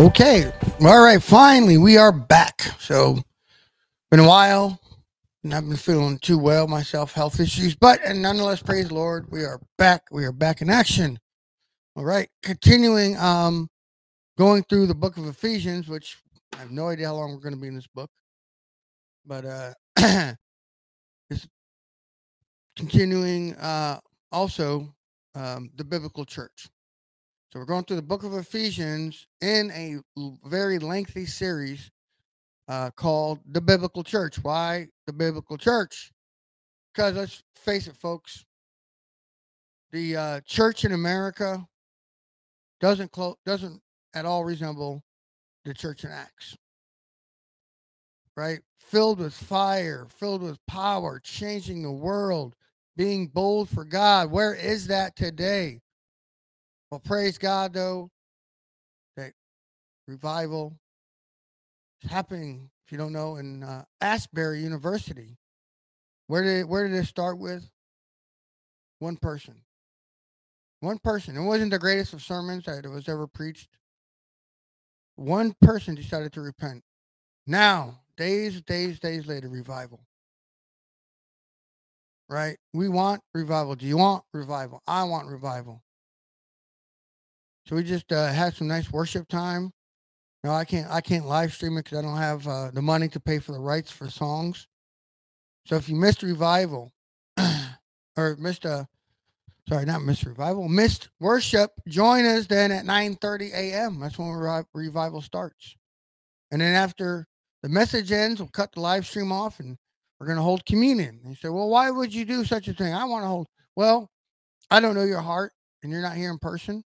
Okay. All right. Finally, we are back. So, been a while, and I've been feeling too well myself, health issues, but and nonetheless, praise the Lord, we are back. We are back in action. All right. Continuing, um, going through the book of Ephesians, which I have no idea how long we're going to be in this book, but uh, it's continuing. Uh, also, um, the biblical church. So we're going through the book of Ephesians in a very lengthy series uh, called The Biblical Church. Why the Biblical Church? Because let's face it, folks, the uh, church in America doesn't clo- doesn't at all resemble the church in Acts. Right? Filled with fire, filled with power, changing the world, being bold for God. Where is that today? Well, praise God, though, that revival is happening, if you don't know, in uh, Asbury University. Where did, where did it start with? One person. One person. It wasn't the greatest of sermons that was ever preached. One person decided to repent. Now, days, days, days later, revival. Right? We want revival. Do you want revival? I want revival. So we just uh, had some nice worship time. No, I can't. I can't live stream it because I don't have uh, the money to pay for the rights for songs. So if you missed revival, or missed a, sorry, not missed revival, missed worship, join us then at 9:30 a.m. That's when re- revival starts. And then after the message ends, we'll cut the live stream off and we're going to hold communion. And you say, well, why would you do such a thing? I want to hold. Well, I don't know your heart, and you're not here in person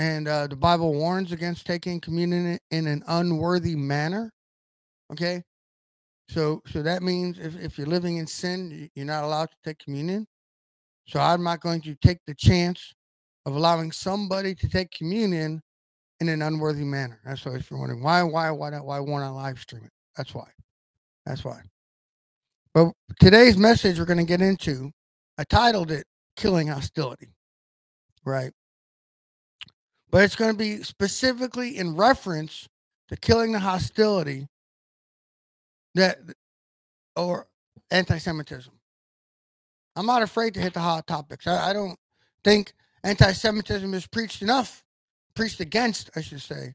and uh, the Bible warns against taking communion in an unworthy manner. Okay, so so that means if, if you're living in sin, you're not allowed to take communion. So I'm not going to take the chance of allowing somebody to take communion in an unworthy manner. That's why if you're wondering why why why why won't I live stream it? That's why. That's why. But today's message we're going to get into, I titled it "Killing Hostility." Right but it's going to be specifically in reference to killing the hostility that or anti-Semitism. I'm not afraid to hit the hot topics. I, I don't think anti-Semitism is preached enough, preached against, I should say.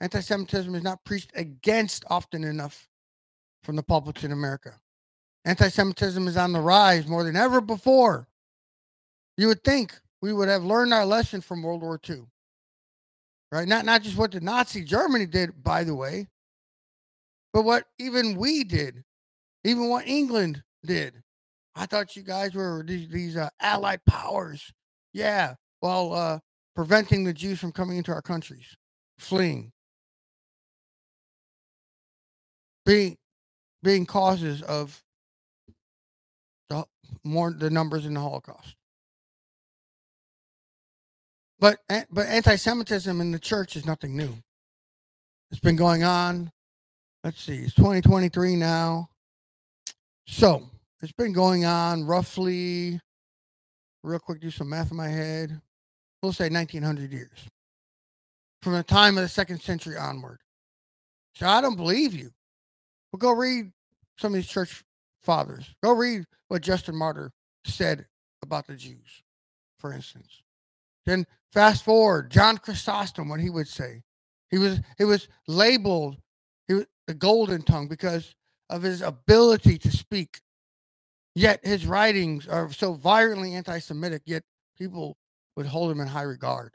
Anti-Semitism is not preached against often enough from the pulpits in America. Anti-Semitism is on the rise more than ever before. You would think we would have learned our lesson from World War II right? Not not just what the Nazi Germany did, by the way, but what even we did, even what England did. I thought you guys were these, these uh, allied powers, yeah, while uh, preventing the Jews from coming into our countries, fleeing, being being causes of the more the numbers in the Holocaust. But but anti-Semitism in the church is nothing new. It's been going on. Let's see, it's 2023 now. So it's been going on roughly, real quick, do some math in my head. We'll say 1900 years from the time of the second century onward. So I don't believe you. But go read some of these church fathers. Go read what Justin Martyr said about the Jews, for instance. Then fast forward, John Chrysostom, what he would say. He was he was labeled he was the golden tongue because of his ability to speak. Yet his writings are so violently anti-Semitic, yet people would hold him in high regard.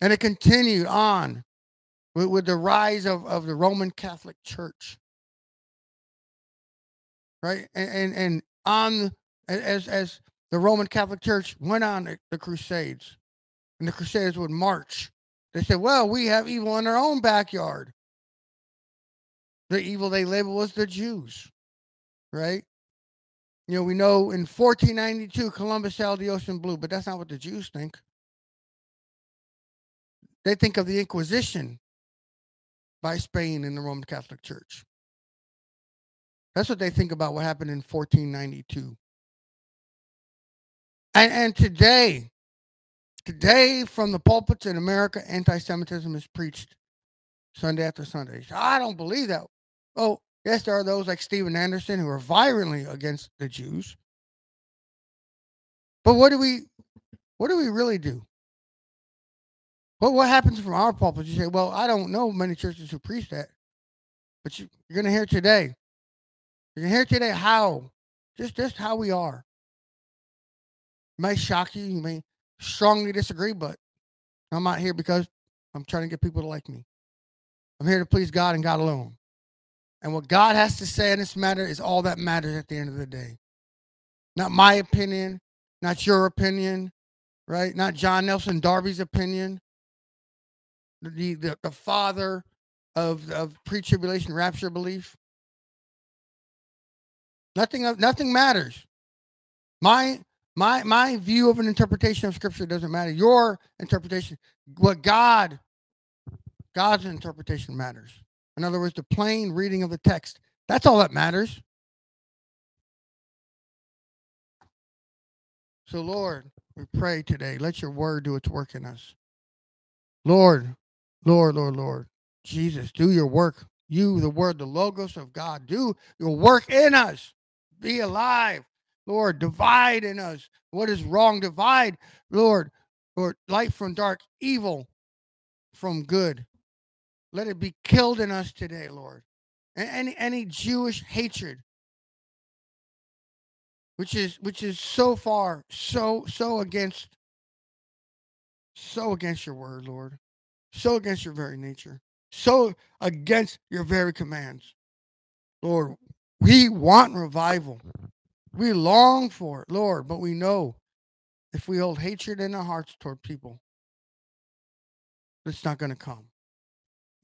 And it continued on with, with the rise of, of the Roman Catholic Church. Right? And and, and on as as the Roman Catholic Church went on the, the Crusades, and the Crusaders would march. They said, Well, we have evil in our own backyard. The evil they labeled was the Jews, right? You know, we know in 1492 Columbus sailed the ocean blue, but that's not what the Jews think. They think of the Inquisition by Spain in the Roman Catholic Church. That's what they think about what happened in 1492. And, and today, Today, from the pulpits in America, anti Semitism is preached Sunday after Sunday. I don't believe that. Oh, yes, there are those like Steven Anderson who are violently against the Jews. But what do we what do we really do? Well, what happens from our pulpits? You say, well, I don't know many churches who preach that. But you, are going to hear today. You're going to hear today how, just, just how we are. Might shock you. You may strongly disagree, but I'm not here because I'm trying to get people to like me. I'm here to please God and God alone. And what God has to say in this matter is all that matters at the end of the day. Not my opinion, not your opinion, right? Not John Nelson Darby's opinion. The the, the father of of pre-tribulation rapture belief. Nothing of nothing matters. My my my view of an interpretation of scripture doesn't matter. Your interpretation, what God, God's interpretation matters. In other words, the plain reading of the text. That's all that matters. So, Lord, we pray today. Let your word do its work in us. Lord, Lord, Lord, Lord, Jesus, do your work. You, the word, the logos of God, do your work in us. Be alive. Lord, divide in us what is wrong. Divide, Lord, Lord, light from dark, evil from good. Let it be killed in us today, Lord. Any any Jewish hatred, which is which is so far, so so against, so against your word, Lord, so against your very nature, so against your very commands, Lord. We want revival. We long for it, Lord, but we know if we hold hatred in our hearts toward people, it's not going to come.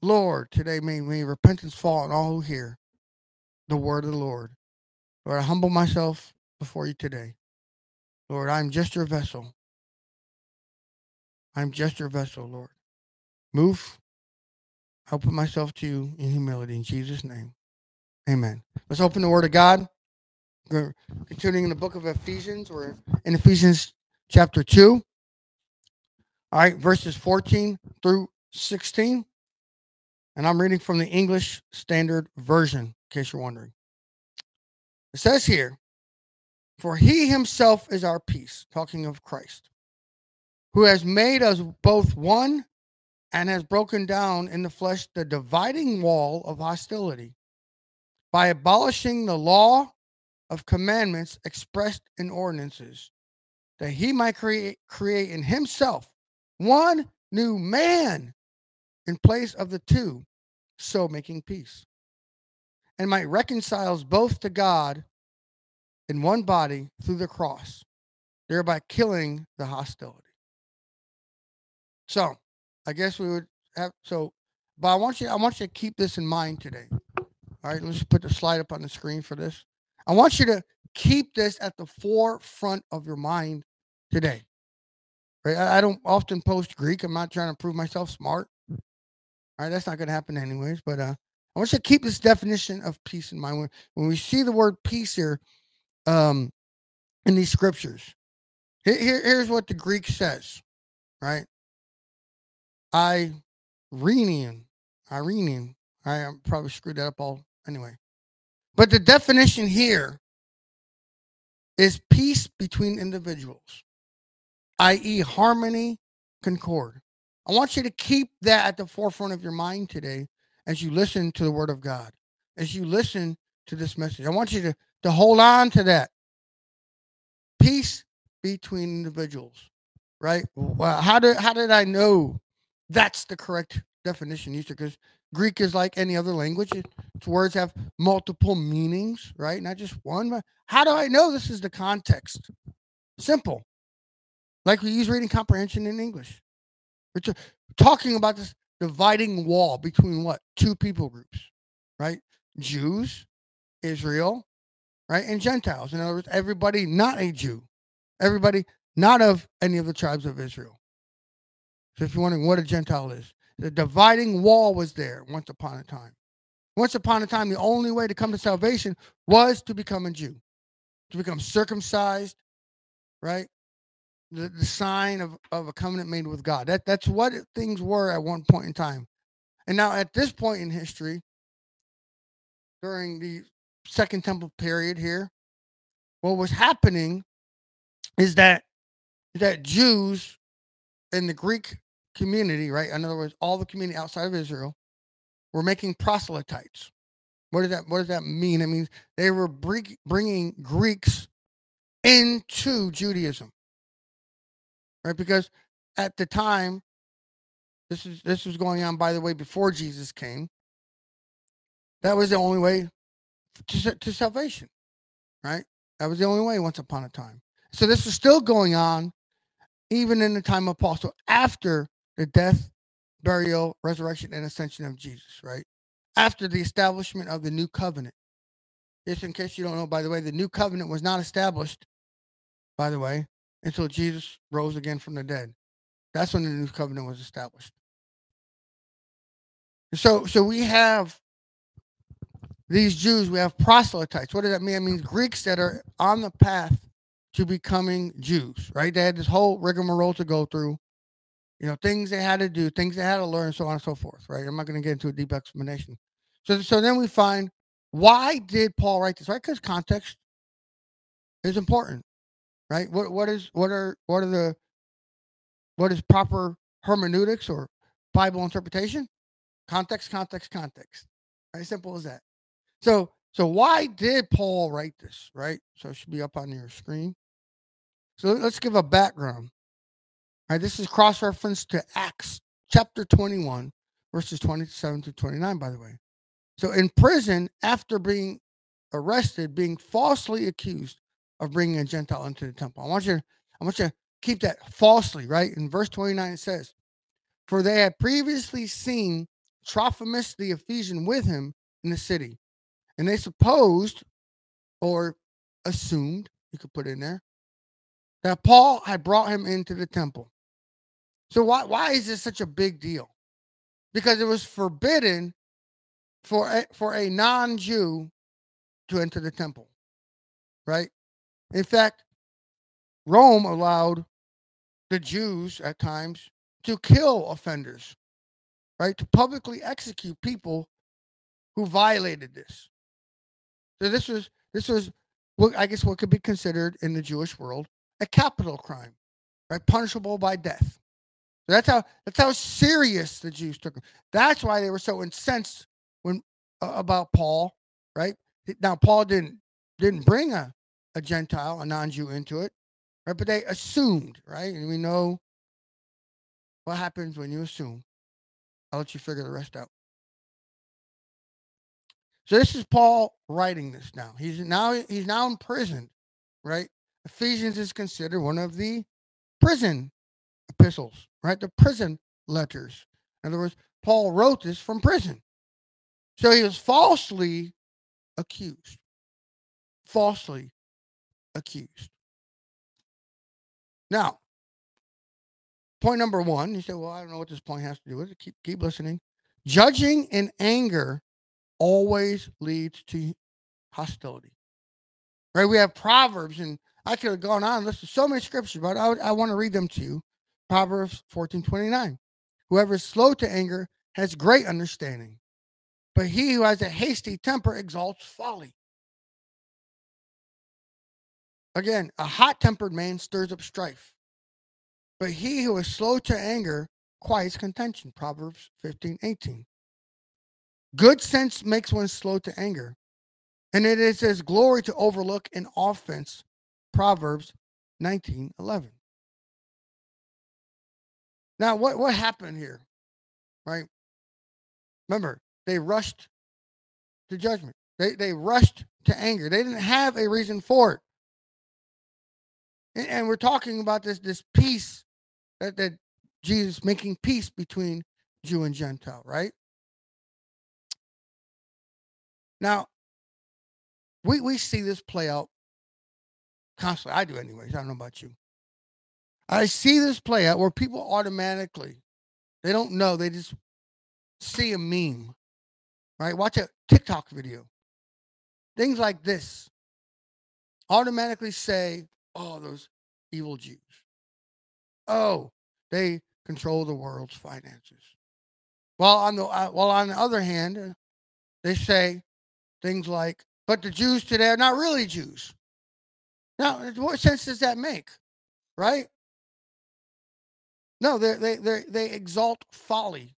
Lord, today may, may repentance fall on all who hear the word of the Lord. Lord, I humble myself before you today. Lord, I'm just your vessel. I'm just your vessel, Lord. Move. I'll put myself to you in humility in Jesus' name. Amen. Let's open the word of God. We're continuing in the book of Ephesians. We're in Ephesians chapter 2. All right, verses 14 through 16. And I'm reading from the English Standard Version, in case you're wondering. It says here, For he himself is our peace, talking of Christ, who has made us both one and has broken down in the flesh the dividing wall of hostility by abolishing the law of commandments expressed in ordinances, that he might create, create in himself one new man in place of the two, so making peace, and might reconcile both to God in one body through the cross, thereby killing the hostility. So, I guess we would have so, but I want you I want you to keep this in mind today. All right, let's put the slide up on the screen for this. I want you to keep this at the forefront of your mind today. Right? I, don't often post Greek. I'm not trying to prove myself smart. All right, that's not going to happen anyways. But uh, I want you to keep this definition of peace in mind. When, when we see the word peace here um, in these scriptures, here, here's what the Greek says, right? Irenian, Irenian. I probably screwed that up all anyway. But the definition here is peace between individuals, i.e., harmony, concord. I want you to keep that at the forefront of your mind today as you listen to the word of God, as you listen to this message. I want you to, to hold on to that peace between individuals, right? Well, how did how did I know that's the correct definition, Easter? Because Greek is like any other language. Its words have multiple meanings, right? Not just one. How do I know this is the context? Simple. Like we use reading comprehension in English. We're talking about this dividing wall between what? Two people groups, right? Jews, Israel, right? And Gentiles. In other words, everybody not a Jew, everybody not of any of the tribes of Israel. So if you're wondering what a Gentile is, the dividing wall was there once upon a time. Once upon a time, the only way to come to salvation was to become a Jew, to become circumcised, right? the, the sign of, of a covenant made with God. That that's what things were at one point in time. And now at this point in history, during the second temple period here, what was happening is that that Jews in the Greek community, right? In other words, all the community outside of Israel were making proselytes. What does that What does that mean? It means they were bringing Greeks into Judaism, right? Because at the time, this is this was going on, by the way, before Jesus came. That was the only way to, to salvation, right? That was the only way once upon a time. So this is still going on even in the time of Paul. So after the death, burial, resurrection, and ascension of Jesus, right? After the establishment of the new covenant. Just in case you don't know, by the way, the new covenant was not established, by the way, until Jesus rose again from the dead. That's when the new covenant was established. So, so we have these Jews, we have proselytes. What does that mean? It means Greeks that are on the path to becoming Jews, right? They had this whole rigmarole to go through, you know, things they had to do, things they had to learn, so on and so forth, right? I'm not going to get into a deep explanation. So, so then we find why did Paul write this, right? Because context is important, right? What what is what are what are the what is proper hermeneutics or Bible interpretation? Context, context, context. Right? Simple as that. So so why did Paul write this, right? So it should be up on your screen. So let's give a background. Right, this is cross reference to Acts chapter 21, verses 27 to 29, by the way. So in prison, after being arrested, being falsely accused of bringing a Gentile into the temple. I want you, I want you to keep that falsely, right? In verse 29, it says, For they had previously seen Trophimus the Ephesian with him in the city, and they supposed or assumed, you could put in there, that Paul had brought him into the temple. So why why is this such a big deal? Because it was forbidden for a, for a non-Jew to enter the temple. Right? In fact, Rome allowed the Jews at times to kill offenders, right? To publicly execute people who violated this. So this was this was what I guess what could be considered in the Jewish world a capital crime, right? Punishable by death. That's how that's how serious the Jews took him. That's why they were so incensed when uh, about Paul, right? Now Paul didn't didn't bring a, a Gentile, a non-Jew into it, right? But they assumed, right? And we know what happens when you assume. I'll let you figure the rest out. So this is Paul writing this now. He's now he's now in prison, right? Ephesians is considered one of the prison epistles, right? The prison letters. In other words, Paul wrote this from prison. So he was falsely accused. Falsely accused. Now, point number one, you say, well, I don't know what this point has to do with it. Keep, keep listening. Judging in anger always leads to hostility. Right? We have Proverbs, and I could have gone on and listed so many scriptures, but I, I want to read them to you. Proverbs 14:29. Whoever is slow to anger has great understanding, but he who has a hasty temper exalts folly. Again, a hot tempered man stirs up strife, but he who is slow to anger quiets contention. Proverbs 15:18. Good sense makes one slow to anger, and it is his glory to overlook an offense. Proverbs 19 11. Now, what, what happened here? Right? Remember, they rushed to judgment. They, they rushed to anger. They didn't have a reason for it. And, and we're talking about this, this peace that, that Jesus making peace between Jew and Gentile, right? Now, we, we see this play out constantly. I do, anyways. I don't know about you. I see this play out where people automatically, they don't know, they just see a meme, right? Watch a TikTok video. Things like this automatically say, oh, those evil Jews. Oh, they control the world's finances. While on the uh, while on the other hand, uh, they say things like, "But the Jews today are not really Jews." Now, what sense does that make? Right? No, they they they they exalt folly,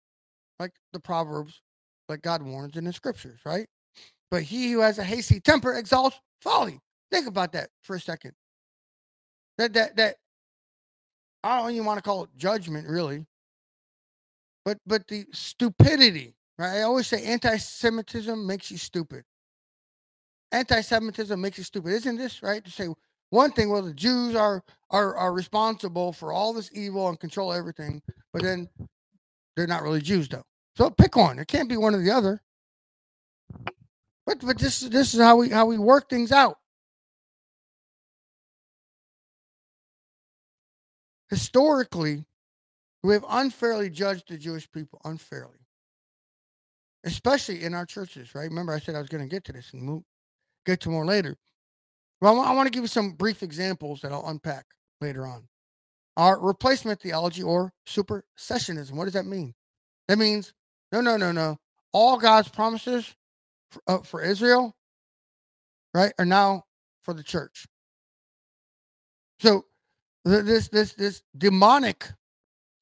like the proverbs, like God warns in the scriptures, right? But he who has a hasty temper exalts folly. Think about that for a second. That that that I don't even want to call it judgment, really. But but the stupidity, right? I always say anti-Semitism makes you stupid. Anti-Semitism makes you stupid, isn't this right? To say one thing, well, the Jews are are are responsible for all this evil and control everything, but then they're not really Jews, though. So pick one. It can't be one or the other. But but this this is how we how we work things out. Historically, we have unfairly judged the Jewish people unfairly, especially in our churches, right? Remember, I said I was going to get to this and we'll get to more later. Well, I want to give you some brief examples that I'll unpack later on. Our replacement theology or supersessionism. What does that mean? That means no, no, no, no. All God's promises for, uh, for Israel, right, are now for the church. So this this this demonic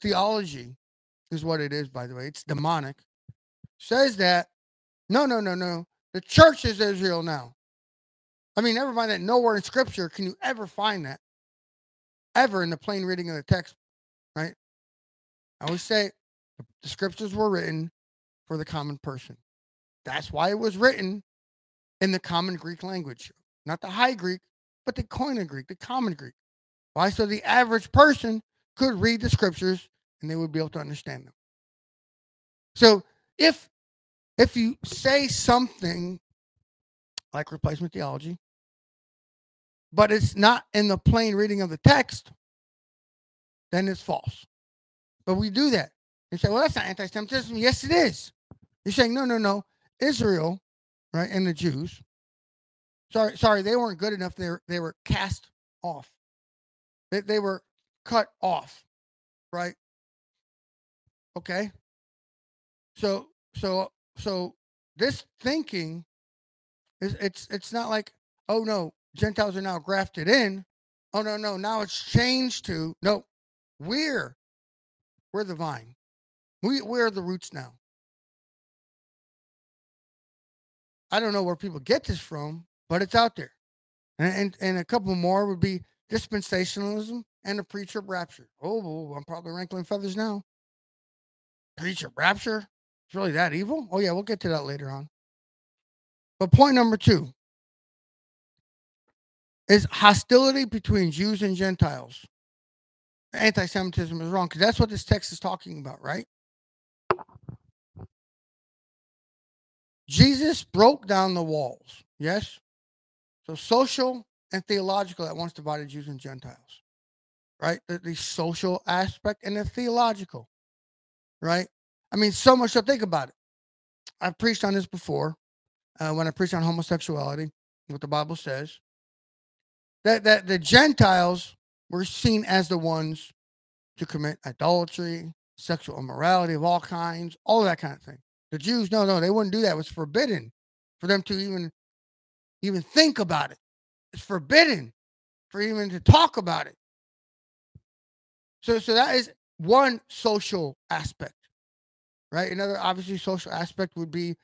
theology is what it is, by the way. It's demonic. Says that no, no, no, no. The church is Israel now. I mean, never mind that nowhere in scripture can you ever find that. Ever in the plain reading of the text, right? I always say the scriptures were written for the common person. That's why it was written in the common Greek language, not the high Greek, but the Koine Greek, the common Greek. Why? So the average person could read the scriptures and they would be able to understand them. So if if you say something like replacement theology, but it's not in the plain reading of the text, then it's false. But we do that. You say, well, that's not anti Semitism. Yes, it is. You're saying, no, no, no. Israel, right, and the Jews, sorry, sorry, they weren't good enough. They were, they were cast off. They, they were cut off, right? Okay. So, so, so this thinking is it's it's not like, oh no, Gentiles are now grafted in. Oh no, no, now it's changed to no, we're we're the vine. We we're the roots now. I don't know where people get this from, but it's out there. And and, and a couple more would be dispensationalism and the pre-trib rapture. Oh, oh, oh, I'm probably rankling feathers now. Pre-trib rapture? It's really that evil? Oh yeah, we'll get to that later on. But point number two is hostility between Jews and Gentiles. Anti Semitism is wrong because that's what this text is talking about, right? Jesus broke down the walls, yes? So social and theological at once divided Jews and Gentiles, right? The, the social aspect and the theological, right? I mean, so much to Think about it. I've preached on this before uh, when I preached on homosexuality, what the Bible says that that the Gentiles were seen as the ones to commit idolatry, sexual immorality of all kinds, all that kind of thing. The Jews, no, no, they wouldn't do that. It was forbidden for them to even even think about it. It's forbidden for even to talk about it. So, so that is one social aspect, right? Another obviously social aspect would be,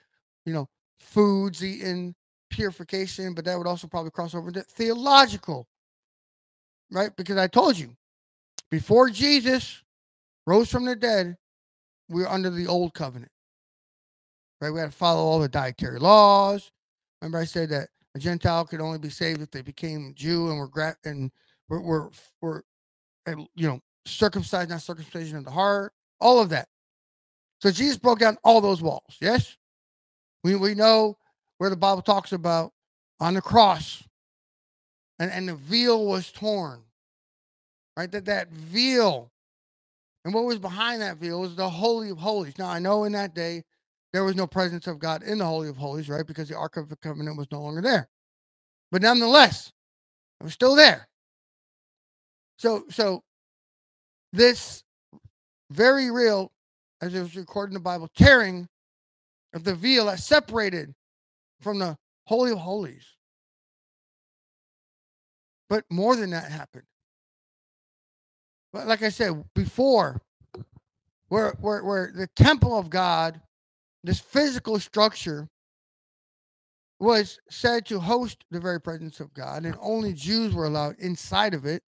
you know, foods eaten, purification, but that would also probably cross over into theological, right? Because I told you before Jesus rose from the dead, we were under the old covenant, right? We had to follow all the dietary laws. Remember, I said that a Gentile could only be saved if they became Jew and were and were were, were you know circumcised, not circumcision of the heart, all of that. So Jesus broke down all those walls. Yes, we we know where the Bible talks about on the cross, and and the veil was torn. Right, that that veil, and what was behind that veil was the holy of holies. Now I know in that day there was no presence of God in the holy of holies, right, because the ark of the covenant was no longer there. But nonetheless, it was still there. So so this very real, as it was recorded in the Bible, tearing of the veil that separated from the Holy of Holies. But more than that happened. But like I said before, where, where, where the temple of God, this physical structure, was said to host the very presence of God, and only Jews were allowed inside of it.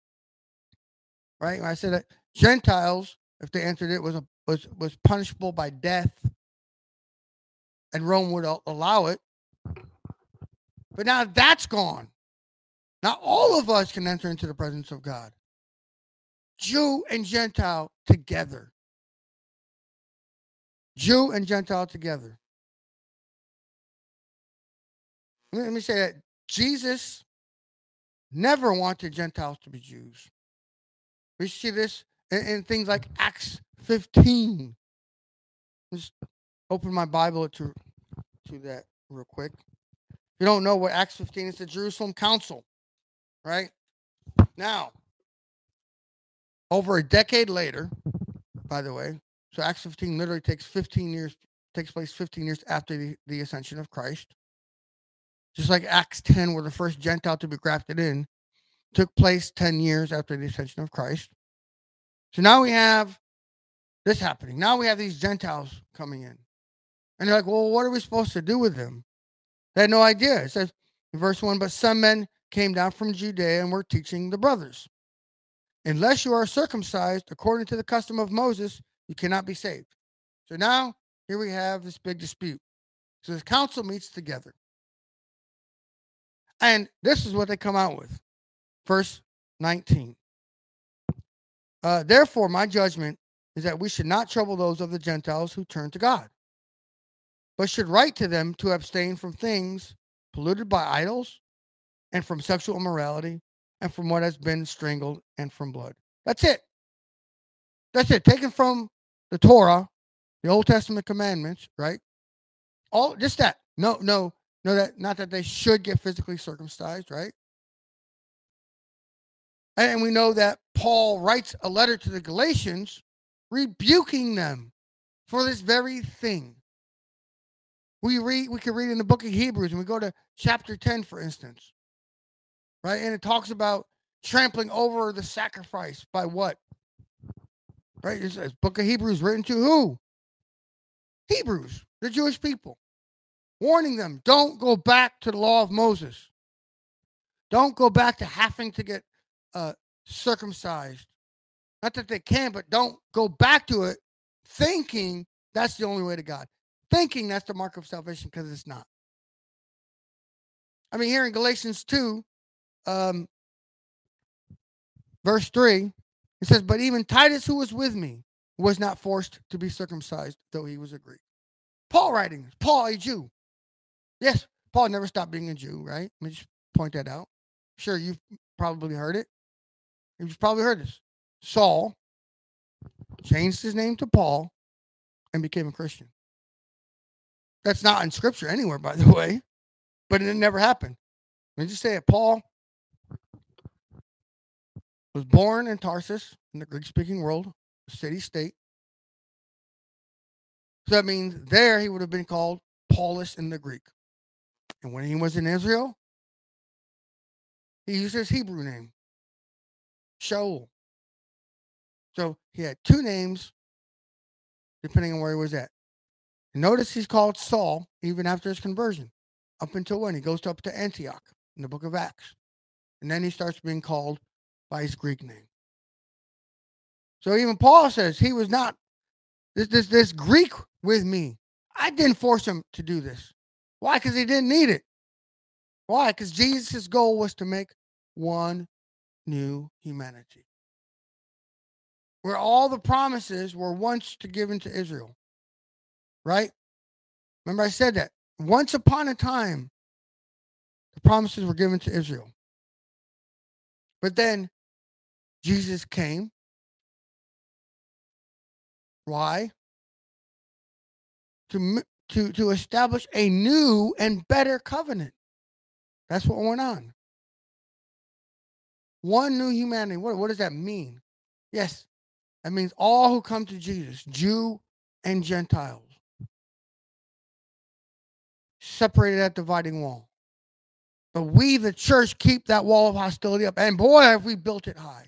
Right? I said that Gentiles, if they entered it, was a, was was punishable by death, and Rome would allow it. But now that's gone. Now all of us can enter into the presence of God. Jew and Gentile together. Jew and Gentile together. Let me say that Jesus never wanted Gentiles to be Jews. We see this in, in things like Acts 15. Just open my Bible to, to that real quick. If you don't know what Acts 15 is, the Jerusalem Council, right? Now, over a decade later, by the way, so Acts 15 literally takes 15 years, takes place 15 years after the, the ascension of Christ. Just like Acts 10, where the first Gentile to be grafted in took place 10 years after the ascension of Christ. So now we have this happening. Now we have these Gentiles coming in. And they're like, well, what are we supposed to do with them? They had no idea. It says in verse 1 But some men came down from Judea and were teaching the brothers. Unless you are circumcised according to the custom of Moses, you cannot be saved. So now here we have this big dispute. So the council meets together. And this is what they come out with. Verse 19. Uh, Therefore, my judgment is that we should not trouble those of the Gentiles who turn to God, but should write to them to abstain from things polluted by idols and from sexual immorality and from what has been strangled and from blood. That's it. That's it. Taken from the Torah, the Old Testament commandments, right? All just that. No, no, no, that not that they should get physically circumcised, right? And we know that Paul writes a letter to the Galatians rebuking them for this very thing. We read, we can read in the book of Hebrews, and we go to chapter 10, for instance right? And it talks about trampling over the sacrifice by what? Right? It says Book of Hebrews written to who? Hebrews, the Jewish people, warning them don't go back to the law of Moses. Don't go back to having to get uh, circumcised. Not that they can, but don't go back to it thinking that's the only way to God. Thinking that's the mark of salvation because it's not. I mean, here in Galatians 2, um, verse 3, it says, But even Titus, who was with me, was not forced to be circumcised, though he was a Greek. Paul writing, Paul, a Jew. Yes, Paul never stopped being a Jew, right? Let me just point that out. Sure, you've probably heard it. You've probably heard this. Saul changed his name to Paul and became a Christian. That's not in scripture anywhere, by the way, but it never happened. Let me just say it. Paul was born in Tarsus in the Greek speaking world, city state. So that means there he would have been called Paulus in the Greek. And when he was in Israel, he used his Hebrew name, Shaul. So he had two names depending on where he was at. Notice he's called Saul even after his conversion, up until when he goes up to Antioch in the book of Acts. And then he starts being called by his Greek name. So even Paul says he was not this this this Greek with me. I didn't force him to do this. Why? Because he didn't need it. Why? Because Jesus' goal was to make one new humanity. Where all the promises were once to given to Israel. Right? Remember, I said that. Once upon a time, the promises were given to Israel. But then Jesus came. Why? To, to, to establish a new and better covenant. That's what went on. One new humanity. What, what does that mean? Yes, That means all who come to Jesus, Jew and Gentiles, separated that dividing wall. But we, the church, keep that wall of hostility up. And boy, have we built it high.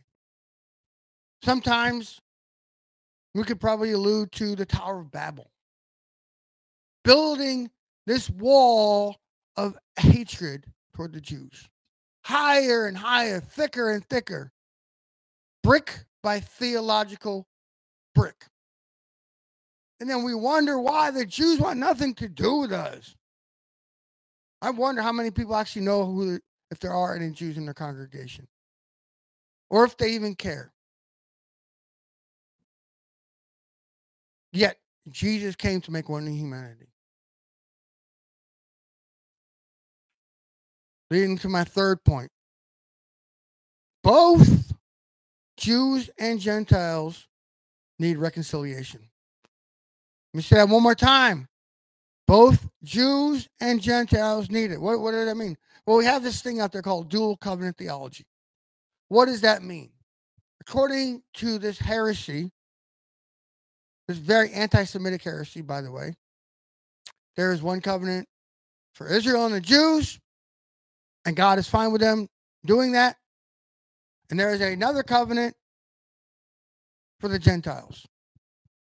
Sometimes we could probably allude to the Tower of Babel. Building this wall of hatred toward the Jews. Higher and higher, thicker and thicker. Brick by theological brick. And then we wonder why the Jews want nothing to do with us. I wonder how many people actually know who, if there are any Jews in their congregation, or if they even care. Yet Jesus came to make one in humanity. Leading to my third point. Both Jews and Gentiles need reconciliation. Let me say that one more time. Both Jews and Gentiles need it. What, what does that mean? Well, we have this thing out there called dual covenant theology. What does that mean? According to this heresy, this very anti Semitic heresy, by the way, there is one covenant for Israel and the Jews, and God is fine with them doing that. And there is another covenant for the Gentiles.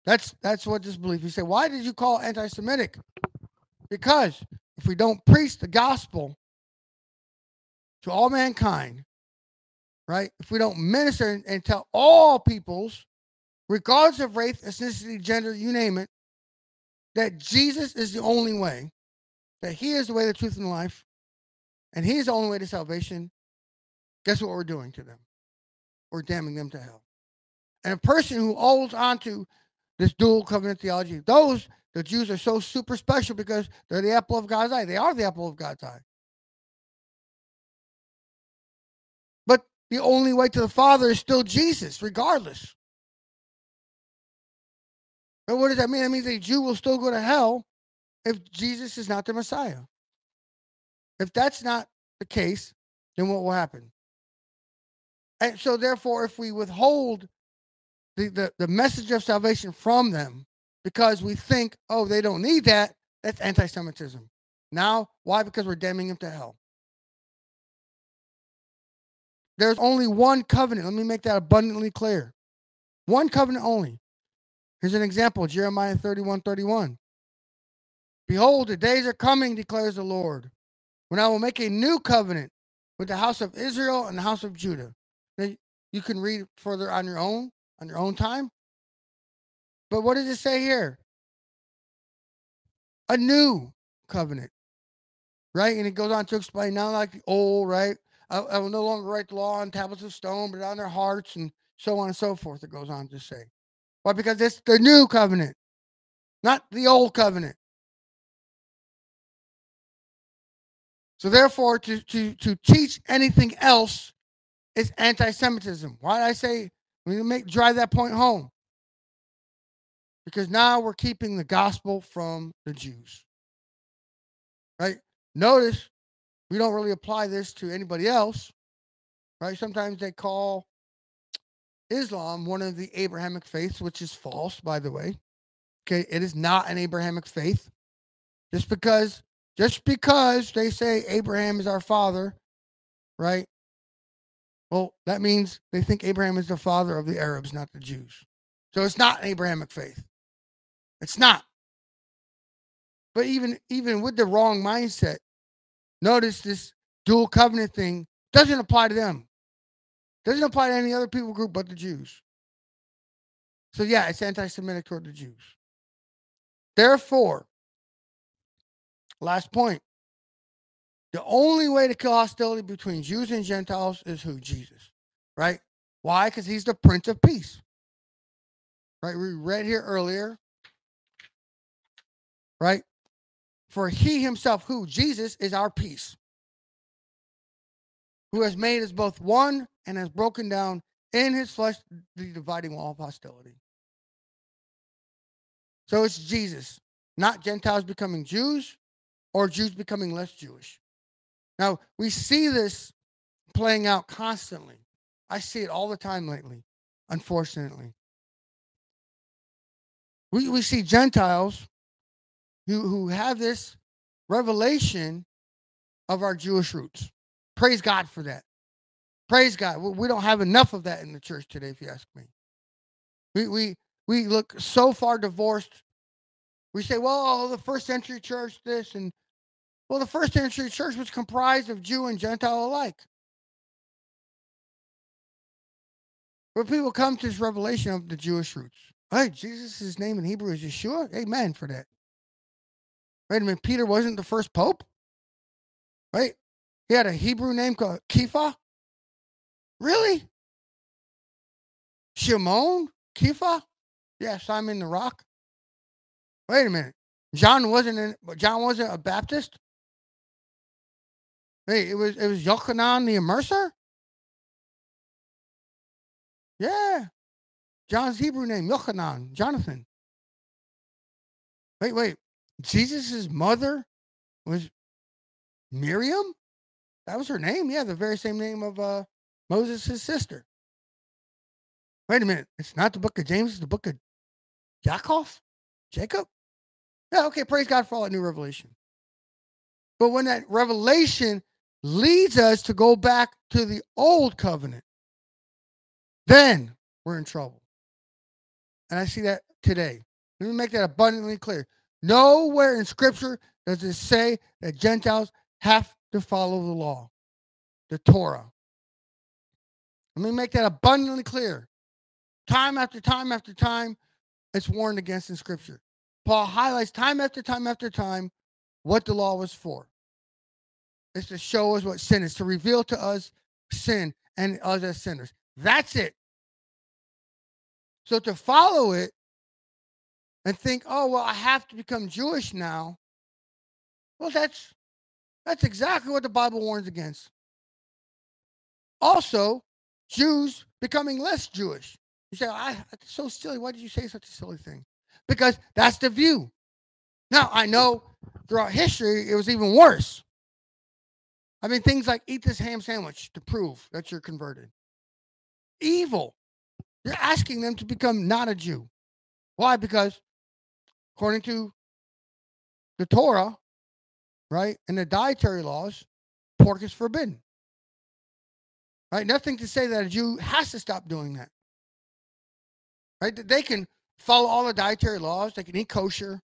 That's that's what this belief. You say, why did you call anti-Semitic? Because if we don't preach the gospel to all mankind, right? If we don't minister and, and tell all peoples, regardless of race, ethnicity, gender, you name it, that Jesus is the only way, that He is the way, the truth, and the life, and He is the only way to salvation, guess what we're doing to them? We're damning them to hell. And a person who holds on to this dual covenant theology. Those, the Jews are so super special because they're the apple of God's eye. They are the apple of God's eye. But the only way to the Father is still Jesus, regardless. But what does that mean? That means a Jew will still go to hell if Jesus is not the Messiah. If that's not the case, then what will happen? And so, therefore, if we withhold the, the, the message of salvation from them because we think, oh, they don't need that. That's anti Semitism. Now, why? Because we're damning them to hell. There's only one covenant. Let me make that abundantly clear. One covenant only. Here's an example Jeremiah 31 31. Behold, the days are coming, declares the Lord, when I will make a new covenant with the house of Israel and the house of Judah. Now, you can read further on your own on your own time. But what does it say here? A new covenant, right? And it goes on to explain not like the old, right? I, I will no longer write the law on tablets of stone, but on their hearts, and so on and so forth. It goes on to say. Why? Because it's the new covenant, not the old covenant. So therefore, to to to teach anything else is anti-Semitism. Why did I say we need to make drive that point home. Because now we're keeping the gospel from the Jews. Right? Notice we don't really apply this to anybody else. Right? Sometimes they call Islam one of the Abrahamic faiths, which is false, by the way. Okay, it is not an Abrahamic faith. Just because, just because they say Abraham is our father, right? Well, that means they think Abraham is the father of the Arabs, not the Jews. So it's not an Abrahamic faith. It's not. But even even with the wrong mindset, notice this dual covenant thing doesn't apply to them. Doesn't apply to any other people group but the Jews. So yeah, it's anti-Semitic toward the Jews. Therefore, last point. The only way to kill hostility between Jews and Gentiles is who? Jesus. Right? Why? Because he's the Prince of Peace. Right? We read here earlier. Right? For he himself, who? Jesus is our peace. Who has made us both one and has broken down in his flesh the dividing wall of hostility. So it's Jesus, not Gentiles becoming Jews or Jews becoming less Jewish. Now, we see this playing out constantly. I see it all the time lately, unfortunately. We, we see Gentiles who, who have this revelation of our Jewish roots. Praise God for that. Praise God. We don't have enough of that in the church today, if you ask me. We we we look so far divorced. We say, well, the first century church, this and well, the first century church was comprised of Jew and Gentile alike. But people come to this revelation of the Jewish roots. Hey, Jesus' name in Hebrew is Yeshua. Amen for that. Wait a minute, Peter wasn't the first pope? Right? He had a Hebrew name called Kepha. Really? Shimon? Kepha? Yeah, Simon the Rock. Wait a minute. John wasn't in, John wasn't a Baptist. Hey, it was it was Yochanan the Immerser. Yeah, John's Hebrew name Yochanan, Jonathan. Wait, wait. Jesus's mother was Miriam. That was her name. Yeah, the very same name of uh, Moses' sister. Wait a minute. It's not the book of James, it's the book of Yaakov? Jacob? Yeah, okay. Praise God for all that new revelation. But when that revelation leads us to go back to the old covenant, then we're in trouble. And I see that today. Let me make that abundantly clear. Nowhere in scripture does it say that Gentiles have to follow the law, the Torah. Let me make that abundantly clear. Time after time after time, it's warned against in Scripture. Paul highlights time after time after time what the law was for. It's to show us what sin is, to reveal to us sin and us as sinners. That's it. So to follow it and think, oh well, I have to become Jewish now. Well, that's that's exactly what the Bible warns against. Also, Jews becoming less Jewish. You say, I, it's so silly. Why did you say such a silly thing? Because that's the view. Now, I know throughout history, it was even worse. I mean, things like eat this ham sandwich to prove that you're converted. Evil. You're asking them to become not a Jew. Why? Because according to the Torah, right, and the dietary laws, pork is forbidden. Right? Nothing to say that a Jew has to stop doing that. Right? They can follow all the dietary laws. They can eat kosher.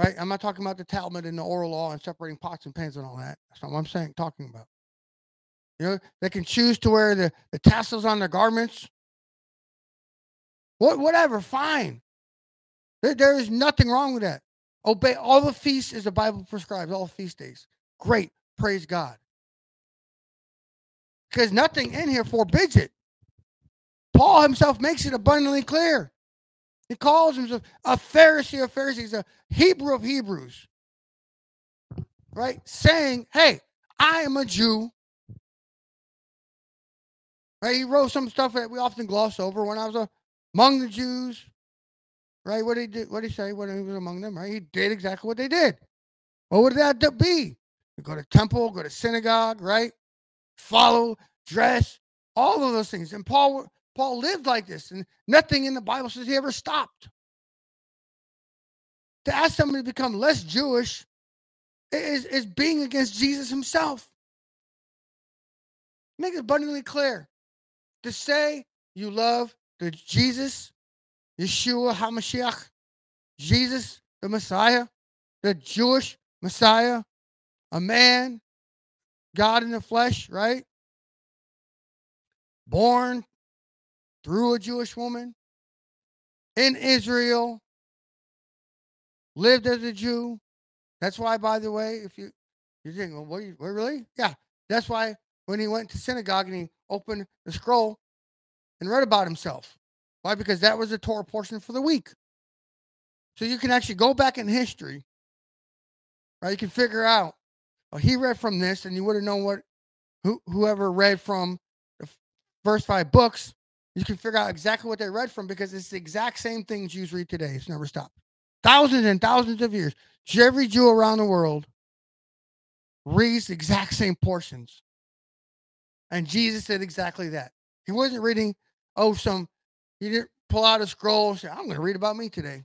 Right? I'm not talking about the Talmud and the oral law and separating pots and pans and all that. That's not what I'm saying. Talking about. You know, they can choose to wear the, the tassels on their garments. What, whatever, fine. There, there is nothing wrong with that. Obey all the feasts as the Bible prescribes, all feast days. Great. Praise God. Because nothing in here forbids it. Paul himself makes it abundantly clear. He calls himself a Pharisee of Pharisees, a Hebrew of Hebrews, right? Saying, hey, I am a Jew. Right? He wrote some stuff that we often gloss over when I was among the Jews. Right? What did he do? What did he say when he was among them? Right? He did exactly what they did. What would that be? You go to temple, go to synagogue, right? Follow, dress, all of those things. And Paul Paul lived like this, and nothing in the Bible says he ever stopped. To ask somebody to become less Jewish is, is being against Jesus himself. Make it abundantly clear. To say you love the Jesus, Yeshua HaMashiach, Jesus, the Messiah, the Jewish Messiah, a man, God in the flesh, right? Born through a Jewish woman in Israel, lived as a Jew. That's why, by the way, if you you think, well, what, you, what really? Yeah, that's why when he went to synagogue and he opened the scroll and read about himself. Why? Because that was the Torah portion for the week. So you can actually go back in history, right? You can figure out, well, he read from this, and you would have known what who, whoever read from the first five books you can figure out exactly what they read from because it's the exact same thing Jews read today. It's never stopped. Thousands and thousands of years. Every Jew around the world reads the exact same portions. And Jesus did exactly that. He wasn't reading, oh, some, he didn't pull out a scroll and say, I'm going to read about me today.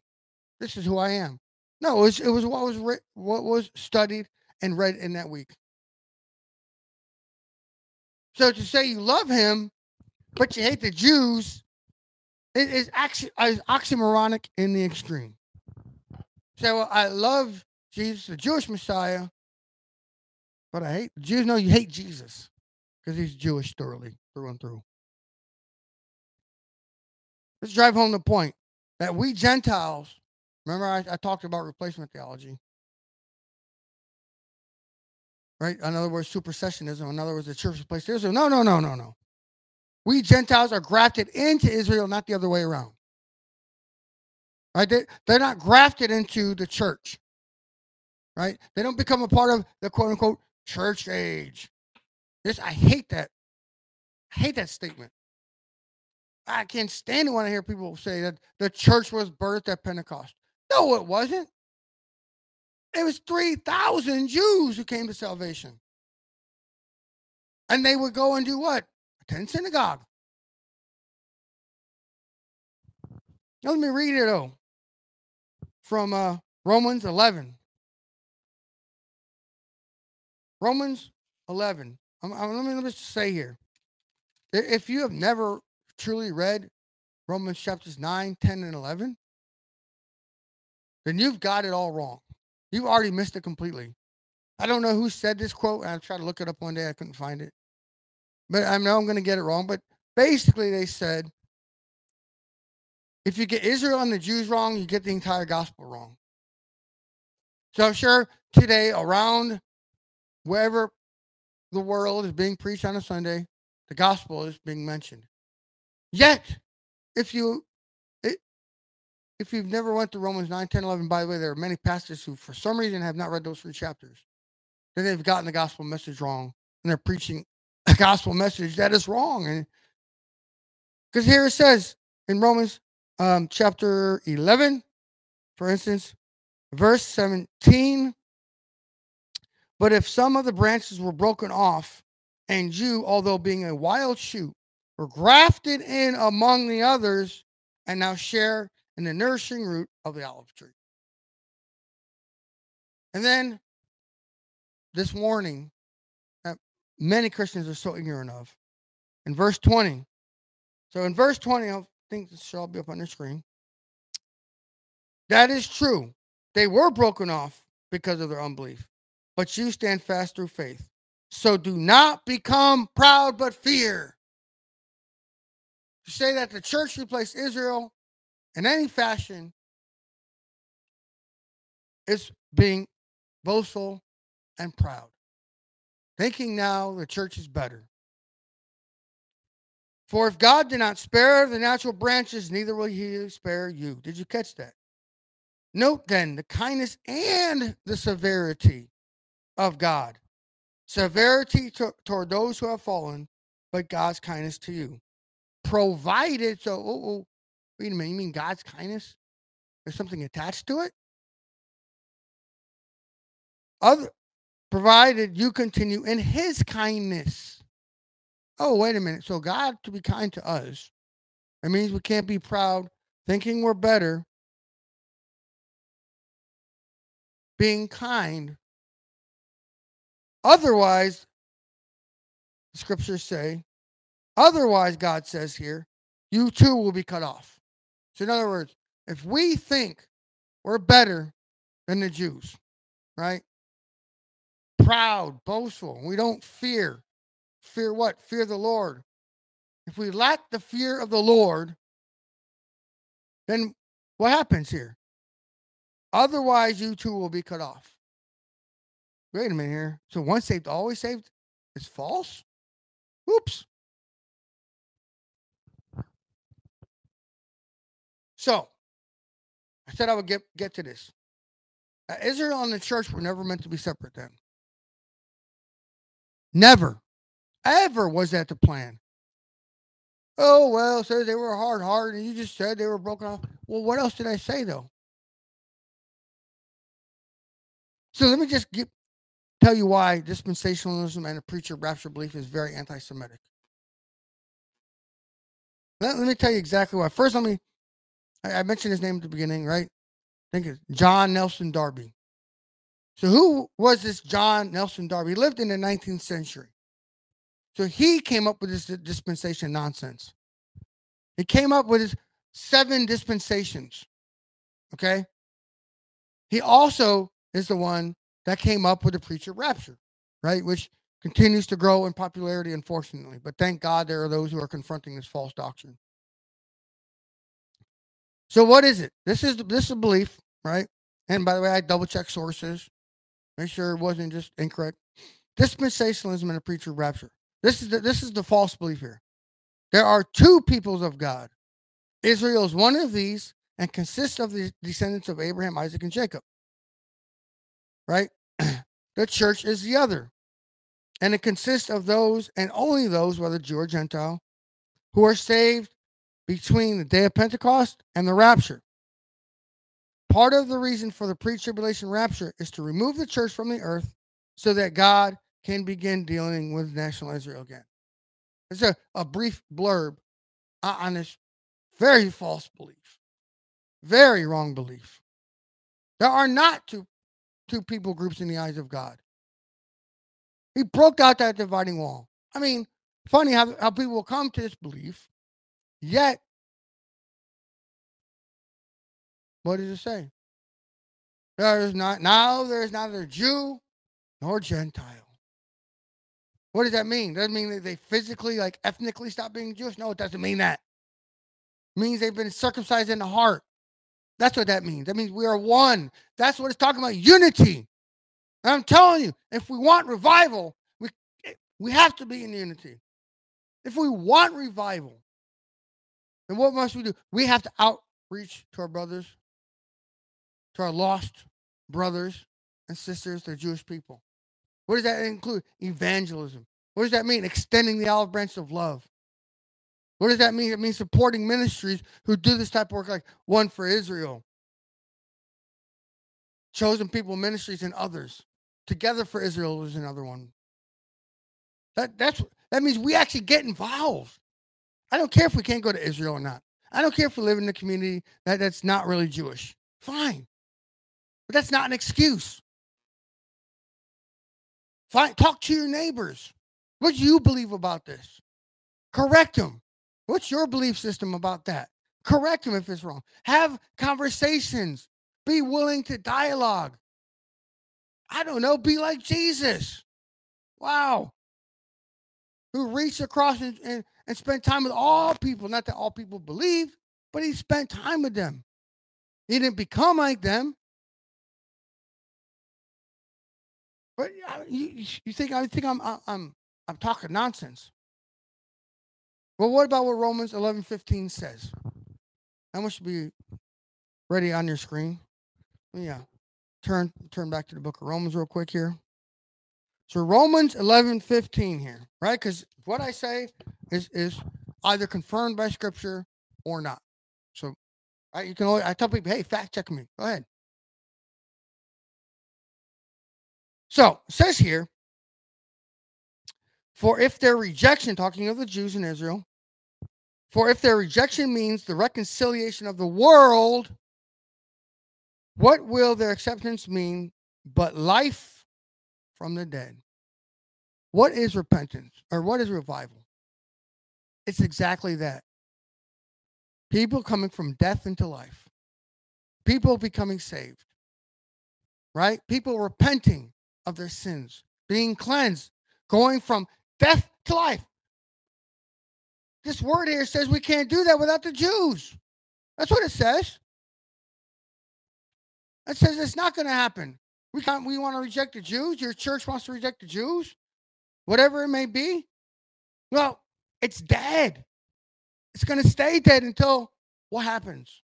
This is who I am. No, it was, it was what was re- what was studied and read in that week. So to say you love him, but you hate the Jews, it is actually is oxymoronic in the extreme. Say, well, I love Jesus, the Jewish Messiah, but I hate the Jews. No, you hate Jesus because he's Jewish thoroughly, through and through. Let's drive home the point that we Gentiles, remember I, I talked about replacement theology, right? In other words, supersessionism. In other words, the church replaced Israel. No, no, no, no, no. We Gentiles are grafted into Israel, not the other way around. Right? They, they're not grafted into the church. Right? They don't become a part of the quote unquote church age. This I hate that. I hate that statement. I can't stand it when I hear people say that the church was birthed at Pentecost. No, it wasn't. It was 3,000 Jews who came to salvation. And they would go and do what? Attend synagogue. Let me read it though from uh, Romans 11. Romans 11. I'm, I'm, let, me, let me just say here. If you have never truly read Romans chapters 9, 10, and 11, then you've got it all wrong. You've already missed it completely. I don't know who said this quote. I tried to look it up one day. I couldn't find it. But I know I'm going to get it wrong. But basically, they said if you get Israel and the Jews wrong, you get the entire gospel wrong. So sure today, around wherever the world is being preached on a Sunday, the gospel is being mentioned. Yet, if you if you've never went to Romans 9, 10, 11, by the way, there are many pastors who, for some reason, have not read those three chapters. Then they've gotten the gospel message wrong, and they're preaching a gospel message that is wrong. And because here it says in Romans um, chapter 11, for instance, verse 17. But if some of the branches were broken off, and you, although being a wild shoot, were grafted in among the others, and now share in the nourishing root of the olive tree. And then this warning many Christians are so ignorant of. In verse 20. So in verse 20, I think this shall be up on the screen. That is true. They were broken off because of their unbelief, but you stand fast through faith. So do not become proud, but fear. To say that the church replaced Israel in any fashion is being boastful and proud, thinking now the church is better. For if God did not spare the natural branches, neither will he spare you. Did you catch that? Note then the kindness and the severity of God. Severity to, toward those who have fallen, but God's kindness to you. Provided, so, oh, oh, wait a minute, you mean God's kindness? There's something attached to it? Other, provided you continue in his kindness. Oh, wait a minute. So God to be kind to us, it means we can't be proud, thinking we're better, being kind. Otherwise, the scriptures say, otherwise, God says here, you too will be cut off. So, in other words, if we think we're better than the Jews, right? Proud, boastful, we don't fear. Fear what? Fear the Lord. If we lack the fear of the Lord, then what happens here? Otherwise, you too will be cut off. Wait a minute here. So once saved, always saved is false? Oops. So I said I would get, get to this. Uh, Israel and the church were never meant to be separate then. Never, ever was that the plan. Oh, well, says they were hard hearted, and you just said they were broken off. Well, what else did I say, though? So let me just get, tell you why dispensationalism and a pre-trib rapture belief is very anti Semitic. Let, let me tell you exactly why. First, let me I, I mentioned his name at the beginning, right? I think it's John Nelson Darby. So who was this John Nelson Darby? He lived in the 19th century. So he came up with this dispensation nonsense. He came up with his seven dispensations. Okay. He also is the one that came up with the pre-trib rapture, right? Which continues to grow in popularity, unfortunately. But thank God there are those who are confronting this false doctrine. So what is it? This is this is a belief, right? And by the way, I double check sources, make sure it wasn't just incorrect. Dispensationalism and a pre-trib rapture. This is the, this is the false belief here. There are two peoples of God. Israel is one of these and consists of the descendants of Abraham, Isaac, and Jacob. Right? the church is the other. And it consists of those and only those, whether Jew or Gentile, who are saved between the day of Pentecost and the rapture. Part of the reason for the pre tribulation rapture is to remove the church from the earth so that God can begin dealing with national Israel again. It's a, a brief blurb on this very false belief, very wrong belief. There are not two, two people groups in the eyes of God. He broke out that dividing wall. I mean, funny how, how people will come to this belief, yet, what does it say? There is not now there is neither Jew nor Gentile what does that mean? Does that mean that they physically, like ethnically stop being Jewish? No, it doesn't mean that. It means they've been circumcised in the heart. That's what that means. That means we are one. That's what it's talking about. Unity. And I'm telling you, if we want revival, we we have to be in unity. If we want revival, then what must we do? We have to outreach to our brothers, to our lost brothers and sisters, the Jewish people. What does that include? Evangelism. What does that mean? Extending the olive branch of love. What does that mean? It means supporting ministries who do this type of work, like One for Israel, Chosen People Ministries, and others. Together for Israel is another one. That that's that means we actually get involved. I don't care if we can't go to Israel or not. I don't care if we live in a community that, that's not really Jewish. Fine. But that's not an excuse. Find, talk to your neighbors. What do you believe about this? Correct them. What's your belief system about that? Correct them if it's wrong. Have conversations. Be willing to dialogue. I don't know. Be like Jesus. Wow. Who reached across and, and, and spent time with all people. Not that all people believe, but he spent time with them. He didn't become like them. But you, you think I think I'm I'm I'm talking nonsense. Well, what about what Romans 11 15 says? That must be ready on your screen. Yeah. Uh, turn turn back to the book of Romans real quick here. So Romans 11 15 here, right? Because what I say is is either confirmed by scripture or not. So I, you can only I tell people, hey, fact check me. Go ahead. So it says here, for if their rejection, talking of the Jews in Israel, for if their rejection means the reconciliation of the world, what will their acceptance mean but life from the dead? What is repentance or what is revival? It's exactly that. People coming from death into life, people becoming saved, right? People repenting of their sins, being cleansed, going from death to life. This word here says we can't do that without the Jews. That's what it says. It says it's not going to happen. We can't, we want to reject the Jews. Your church wants to reject the Jews, whatever it may be. Well, it's dead. It's going to stay dead until what happens?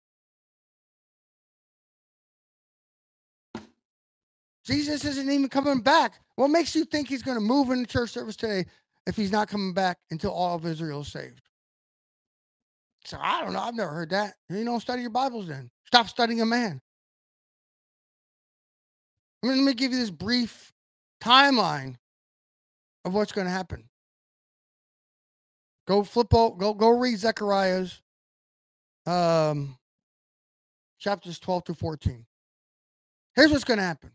Jesus isn't even coming back. What makes you think he's going to move in the church service today if he's not coming back until all of Israel is saved? So I don't know. I've never heard that. You don't study your Bibles then. Stop studying a man. I mean, let me give you this brief timeline of what's going to happen. Go flip out, go go read Zechariah's um chapters 12 to 14. Here's what's going to happen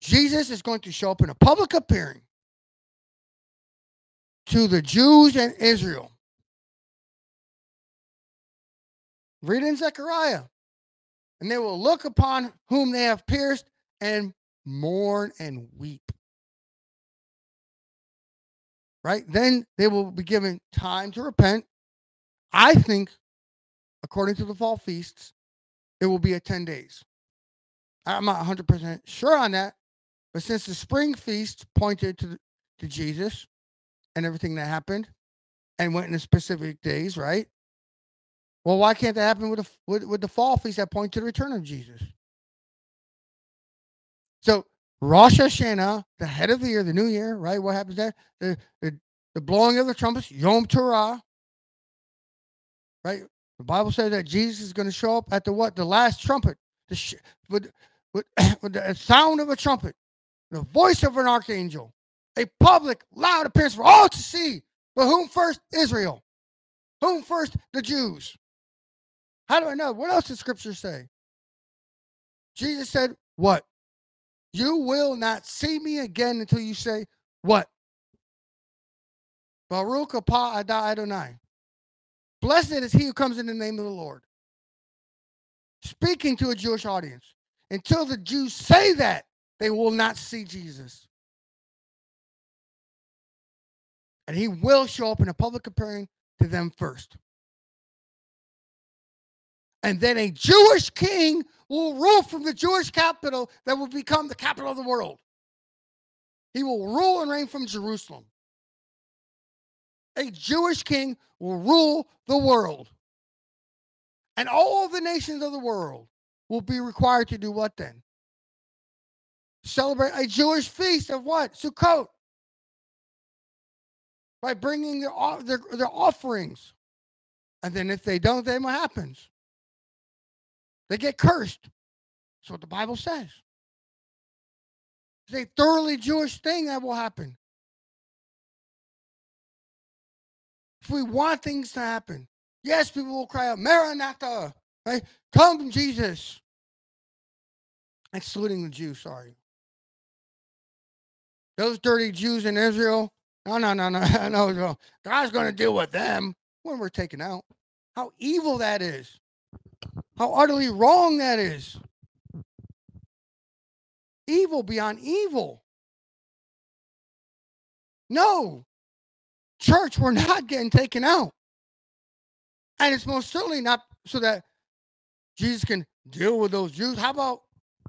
Jesus is going to show up in a public appearing to the Jews and Israel. Read in Zechariah. And they will look upon whom they have pierced and mourn and weep. Right? Then they will be given time to repent. I think, according to the fall feasts, it will be at 10 days. I'm not 100% sure on that. But since the spring feast pointed to, to Jesus and everything that happened and went in specific days, right? Well, why can't that happen with the, with, with the fall feast that point to the return of Jesus? So Rosh Hashanah, the head of the year, the new year, right? What happens there? The, the, the blowing of the trumpets, Yom Teruah, right? The Bible says that Jesus is going to show up at the what? The last trumpet, the sh- with, with, with the sound of a trumpet, the voice of an archangel, a public, loud appearance for all to see. But whom first? Israel. Whom first? The Jews. How do I know? What else does scripture say? Jesus said, What? You will not see me again until you say, What? Baruch Apa Ada Adonai. Blessed is he who comes in the name of the Lord. Speaking to a Jewish audience. Until the Jews say that, they will not see Jesus. And he will show up in a public appearing to them first. And then a Jewish king will rule from the Jewish capital that will become the capital of the world. He will rule and reign from Jerusalem. A Jewish king will rule the world. And all the nations of the world will be required to do what then? Celebrate a Jewish feast of what? Sukkot. By bringing their, their, their offerings. And then if they don't, then what happens? They get cursed. That's what the Bible says. It's a thoroughly Jewish thing that will happen. If we want things to happen, yes, people will cry out, Maranatha, right? Come, Jesus. Excluding the Jews, sorry. Those dirty Jews in Israel, no, no, no, no, no. God's going to deal with them when we're taken out. How evil that is. How utterly wrong that is. Evil beyond evil. No, church, we're not getting taken out. And it's most certainly not so that Jesus can deal with those Jews. How about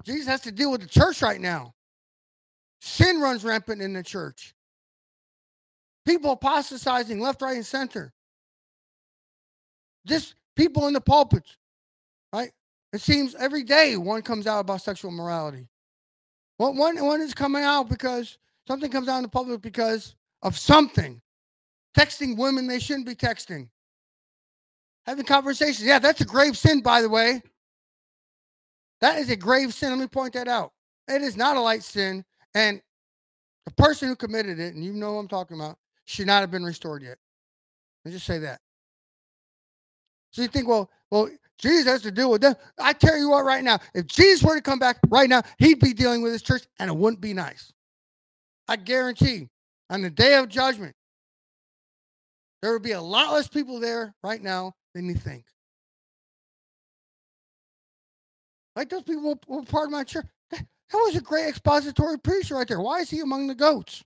Jesus has to deal with the church right now? Sin runs rampant in the church. People apostatizing left, right, and center. Just people in the pulpits Right? It seems every day one comes out about sexual morality. One, one, one is coming out because something comes out in the public because of something. Texting women they shouldn't be texting. Having conversations. Yeah, that's a grave sin, by the way. That is a grave sin. Let me point that out. It is not a light sin. And the person who committed it, and you know what I'm talking about, should not have been restored yet. Let me just say that. So you think, well, well, Jesus has to deal with them. I tell you what, right now, if Jesus were to come back right now, he'd be dealing with his church and it wouldn't be nice. I guarantee on the day of judgment, there would be a lot less people there right now than you think. Like those people were part of my church. That was a great expository preacher right there. Why is he among the goats?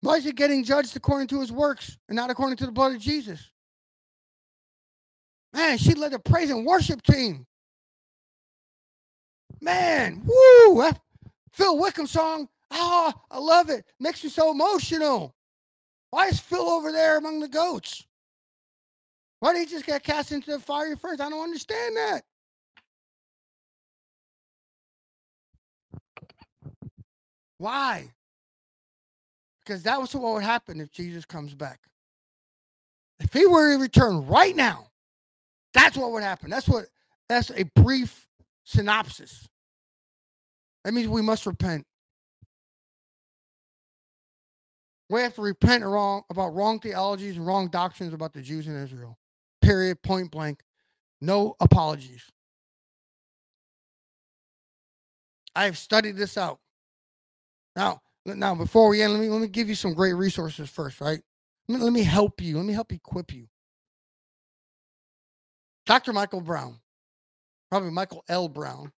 Why is he getting judged according to his works and not according to the blood of Jesus? Man, she led the praise and worship team. Man, woo! Phil Wickham song. Oh, I love it. Makes me so emotional. Why is Phil over there among the goats? Why did he just get cast into the fire first? I don't understand that. Why? Because that was what would happen if Jesus comes back. If he were to return right now, that's what would happen. That's what that's a brief synopsis. That means we must repent. We have to repent wrong about wrong theologies and wrong doctrines about the Jews in Israel. period, point blank. No apologies. I have studied this out. Now, now before we end, let me let me give you some great resources first, right? Let me, let me help you. Let me help equip you. Dr. Michael Brown, probably Michael L. Brown,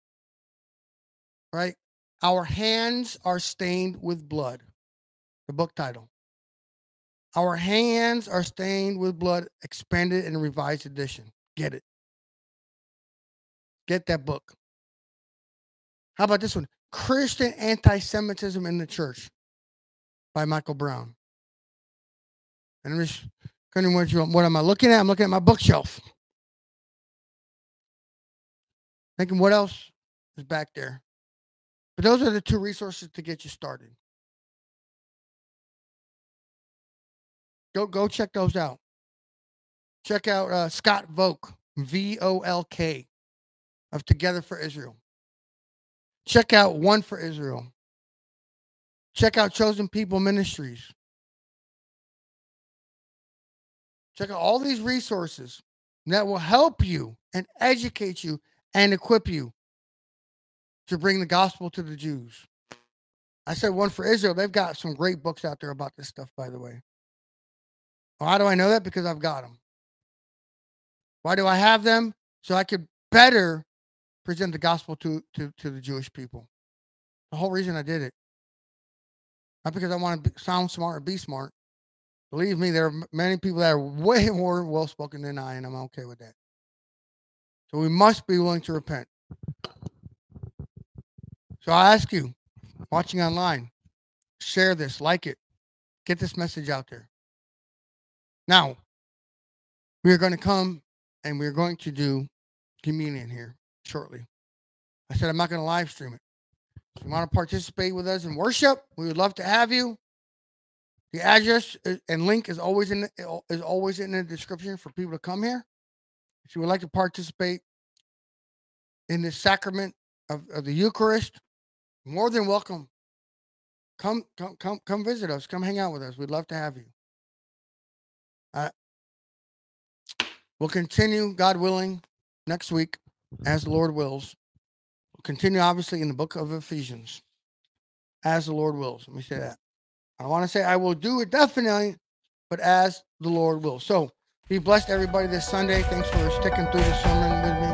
right? Our hands are stained with blood. The book title. Our hands are stained with blood, expanded and revised edition. Get it. Get that book. How about this one? Christian Anti Semitism in the Church by Michael Brown. And I'm just kind what, you, what am I looking at? I'm looking at my bookshelf. Thinking what else is back there. But those are the two resources to get you started. Go go check those out. Check out uh, Scott Volk, V O L K, of Together for Israel. Check out One for Israel. Check out Chosen People Ministries. Check out all these resources that will help you and educate you and equip you to bring the gospel to the Jews. I said one for Israel. They've got some great books out there about this stuff, by the way. How do I know that? Because I've got them. Why do I have them? So I could better present the gospel to, to, to the Jewish people. The whole reason I did it. Not because I want to sound smart or be smart. Believe me, there are many people that are way more well spoken than I, and I'm okay with that. So we must be willing to repent. So I ask you, watching online, share this, like it, get this message out there. Now, we are going to come and we're going to do communion here shortly. I said I'm not going to live stream it. If you want to participate with us in worship, we would love to have you. The address and link is always in the, is always in the description for people to come here. If you would like to participate in the sacrament of, of the Eucharist, more than welcome. Come, come, come, come visit us. Come hang out with us. We'd love to have you. Uh, we'll continue, God willing, next week, Mm-hmm. as the Lord wills. We'll continue, obviously, in the book of Ephesians, as the Lord wills. Let me say that. I want to say I will do it definitely, but as the Lord will. So be blessed, everybody, this Sunday. Thanks for sticking through the sermon with me.